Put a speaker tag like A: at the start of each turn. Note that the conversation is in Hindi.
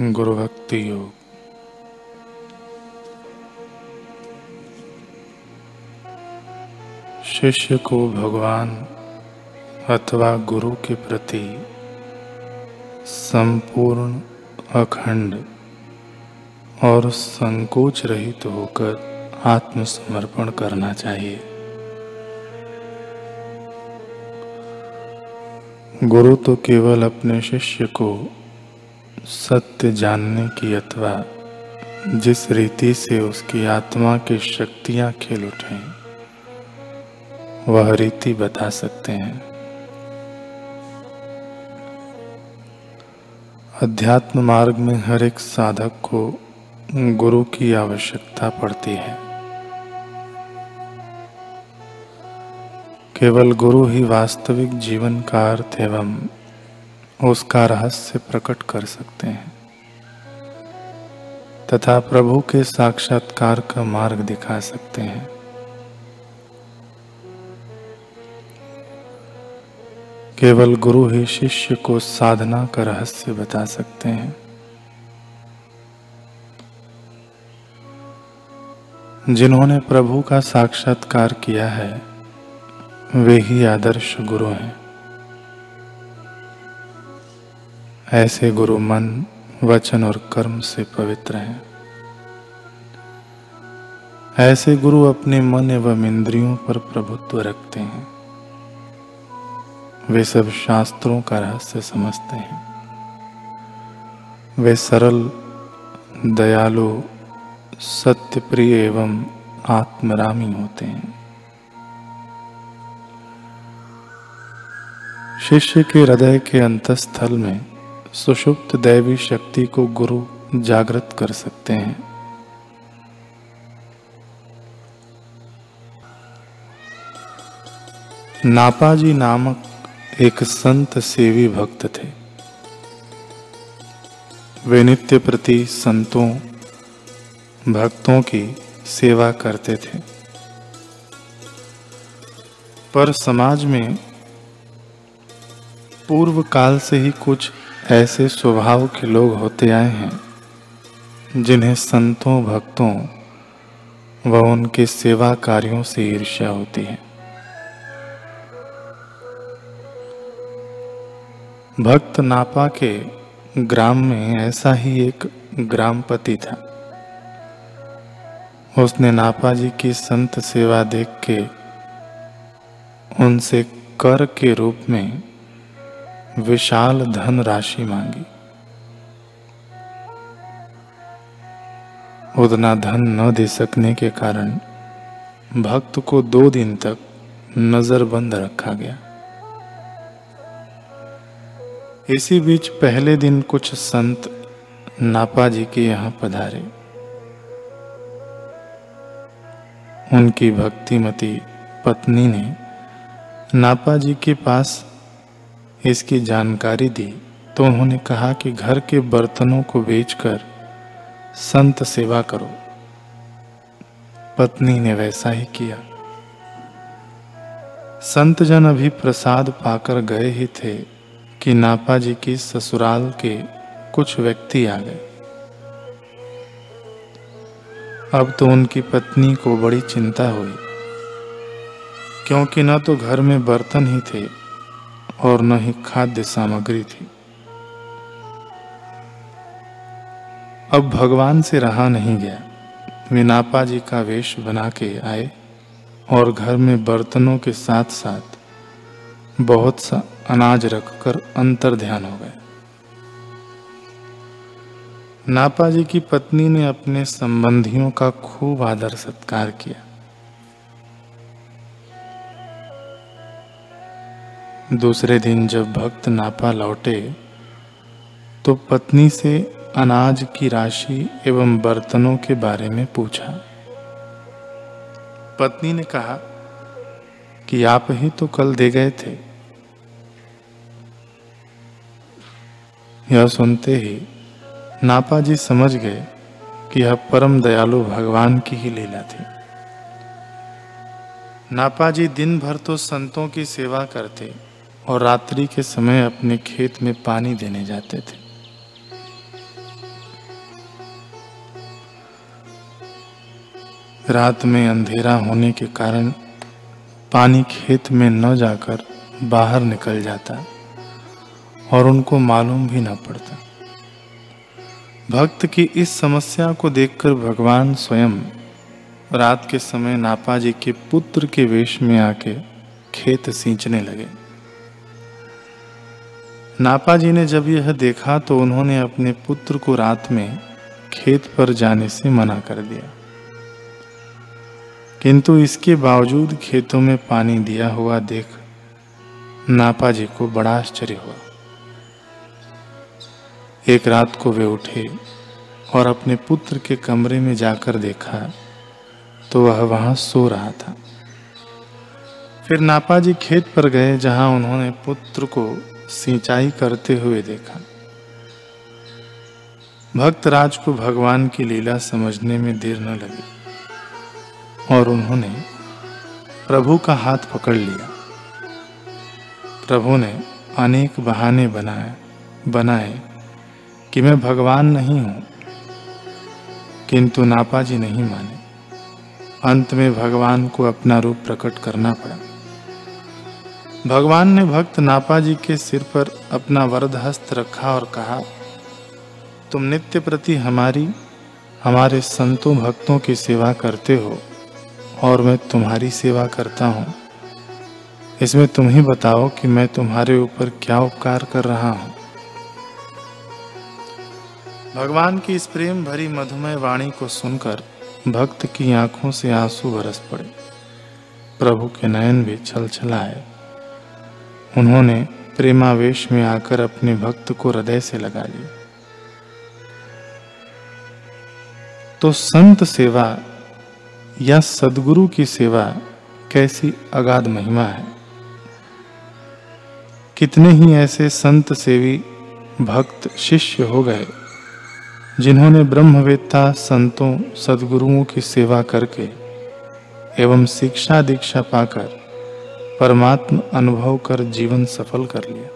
A: गुरु भक्ति योग। शिष्य को भगवान अथवा गुरु के प्रति संपूर्ण अखंड और संकोच रहित होकर आत्मसमर्पण करना चाहिए। गुरु तो केवल अपने शिष्य को सत्य जानने की अथवा जिस रीति से उसकी आत्मा की शक्तियाँ खेल उठे, वह रीति बता सकते हैं। अध्यात्म मार्ग में हर एक साधक को गुरु की आवश्यकता पड़ती है। केवल गुरु ही वास्तविक जीवन का अर्थ एवं उसका रहस्य प्रकट कर सकते हैं। तथा प्रभु के साक्षात्कार का मार्ग दिखा सकते हैं। केवल गुरु ही शिष्य को साधना का रहस्य बता सकते हैं। जिन्होंने प्रभु का साक्षात्कार किया है, वे ही आदर्श गुरु हैं। ऐसे गुरु मन, वचन और कर्म से पवित्र हैं। ऐसे गुरु अपने मन एवं इंद्रियों पर प्रभुत्व रखते हैं। वे सब शास्त्रों का रहस्य समझते हैं। वे सरल, दयालु सत्य प्रिय एवं आत्मरामी होते हैं। शिष्य के हृदय के अंतस्थल में सुषुप्त दैवी शक्ति को गुरु जागृत कर सकते हैं। नापाजी नामक एक संत सेवी भक्त थे। वे नित्य प्रति संतों, भक्तों की सेवा करते थे। पर समाज में पूर्व काल से ही कुछ ऐसे स्वभाव के लोग होते आए हैं, जिन्हें संतों, भक्तों व उनके सेवा कार्यों से ईर्ष्या होती है। भक्त नापा के ग्राम में ऐसा ही एक ग्रामपति था। उसने नापा जी की संत सेवा देख के उनसे कर के रूप में विशाल धन राशि मांगी। उतना धन न दे सकने के कारण भक्त को दो दिन तक नजरबंद रखा गया। इसी बीच पहले दिन कुछ संत नापा जी के यहाँ पधारे। उनकी भक्तिमती पत्नी ने नापा जी के पास इसकी जानकारी दी तो उन्होंने कहा कि घर के बर्तनों को बेचकर संत सेवा करो। पत्नी ने वैसा ही किया। संत जन अभी प्रसाद पाकर गए ही थे कि नापा जी की ससुराल के कुछ व्यक्ति आ गए। अब तो उनकी पत्नी को बड़ी चिंता हुई, क्योंकि न तो घर में बर्तन ही थे और न ही खाद्य सामग्री थी। अब भगवान से रहा नहीं गया। वे नापा जी का वेश बना के आए और घर में बर्तनों के साथ साथ बहुत सा अनाज रखकर अंतर ध्यान हो गए। नापा जी की पत्नी ने अपने संबंधियों का खूब आदर सत्कार किया। दूसरे दिन जब भक्त नापा लौटे तो पत्नी से अनाज की राशि एवं बर्तनों के बारे में पूछा। पत्नी ने कहा कि आप ही तो कल दे गए थे। यह सुनते ही नापा जी समझ गए कि यह परम दयालु भगवान की ही लीला थी। नापा जी दिन भर तो संतों की सेवा करते और रात्रि के समय अपने खेत में पानी देने जाते थे। रात में अंधेरा होने के कारण पानी खेत में न जाकर बाहर निकल जाता और उनको मालूम भी न पड़ता। भक्त की इस समस्या को देखकर भगवान स्वयं रात के समय नापाजी के पुत्र के वेश में आके खेत सींचने लगे। नापा जी ने जब यह देखा तो उन्होंने अपने पुत्र को रात में खेत पर जाने से मना कर दिया। किंतु इसके बावजूद खेतों में पानी दिया हुआ देख नापा जी को बड़ा आश्चर्य हुआ। एक रात को वे उठे और अपने पुत्र के कमरे में जाकर देखा तो वह वहाँ सो रहा था। फिर नापा जी खेत पर गए जहाँ उन्होंने पुत्र को सिंचाई करते हुए देखा। भक्त राज को भगवान की लीला समझने में देर न लगी और उन्होंने प्रभु का हाथ पकड़ लिया। प्रभु ने अनेक बहाने बनाए बनाए कि मैं भगवान नहीं हूँ, किंतु नापा जी नहीं माने। अंत में भगवान को अपना रूप प्रकट करना पड़ा। भगवान ने भक्त नापा जी के सिर पर अपना वरद हस्त रखा और कहा, तुम नित्य प्रति हमारी, हमारे संतों भक्तों की सेवा करते हो, और मैं तुम्हारी सेवा करता हूँ। इसमें तुम ही बताओ कि मैं तुम्हारे ऊपर क्या उपकार कर रहा हूँ। भगवान की इस प्रेम भरी मधुमय वाणी को सुनकर भक्त की आँखों से आँसू बरस पड़े। प्रभु के नयन भी छल छलाए उन्होंने प्रेमावेश में आकर अपने भक्त को हृदय से लगा लिया। तो संत सेवा या सदगुरु की सेवा कैसी अगाध महिमा है? कितने ही ऐसे संत सेवी, भक्त, शिष्य हो गए, जिन्होंने ब्रह्मवेत्ता, संतों, सदगुरुओं की सेवा करके एवं शिक्षा दीक्षा पाकर परमात्म अनुभव कर जीवन सफल कर लिया।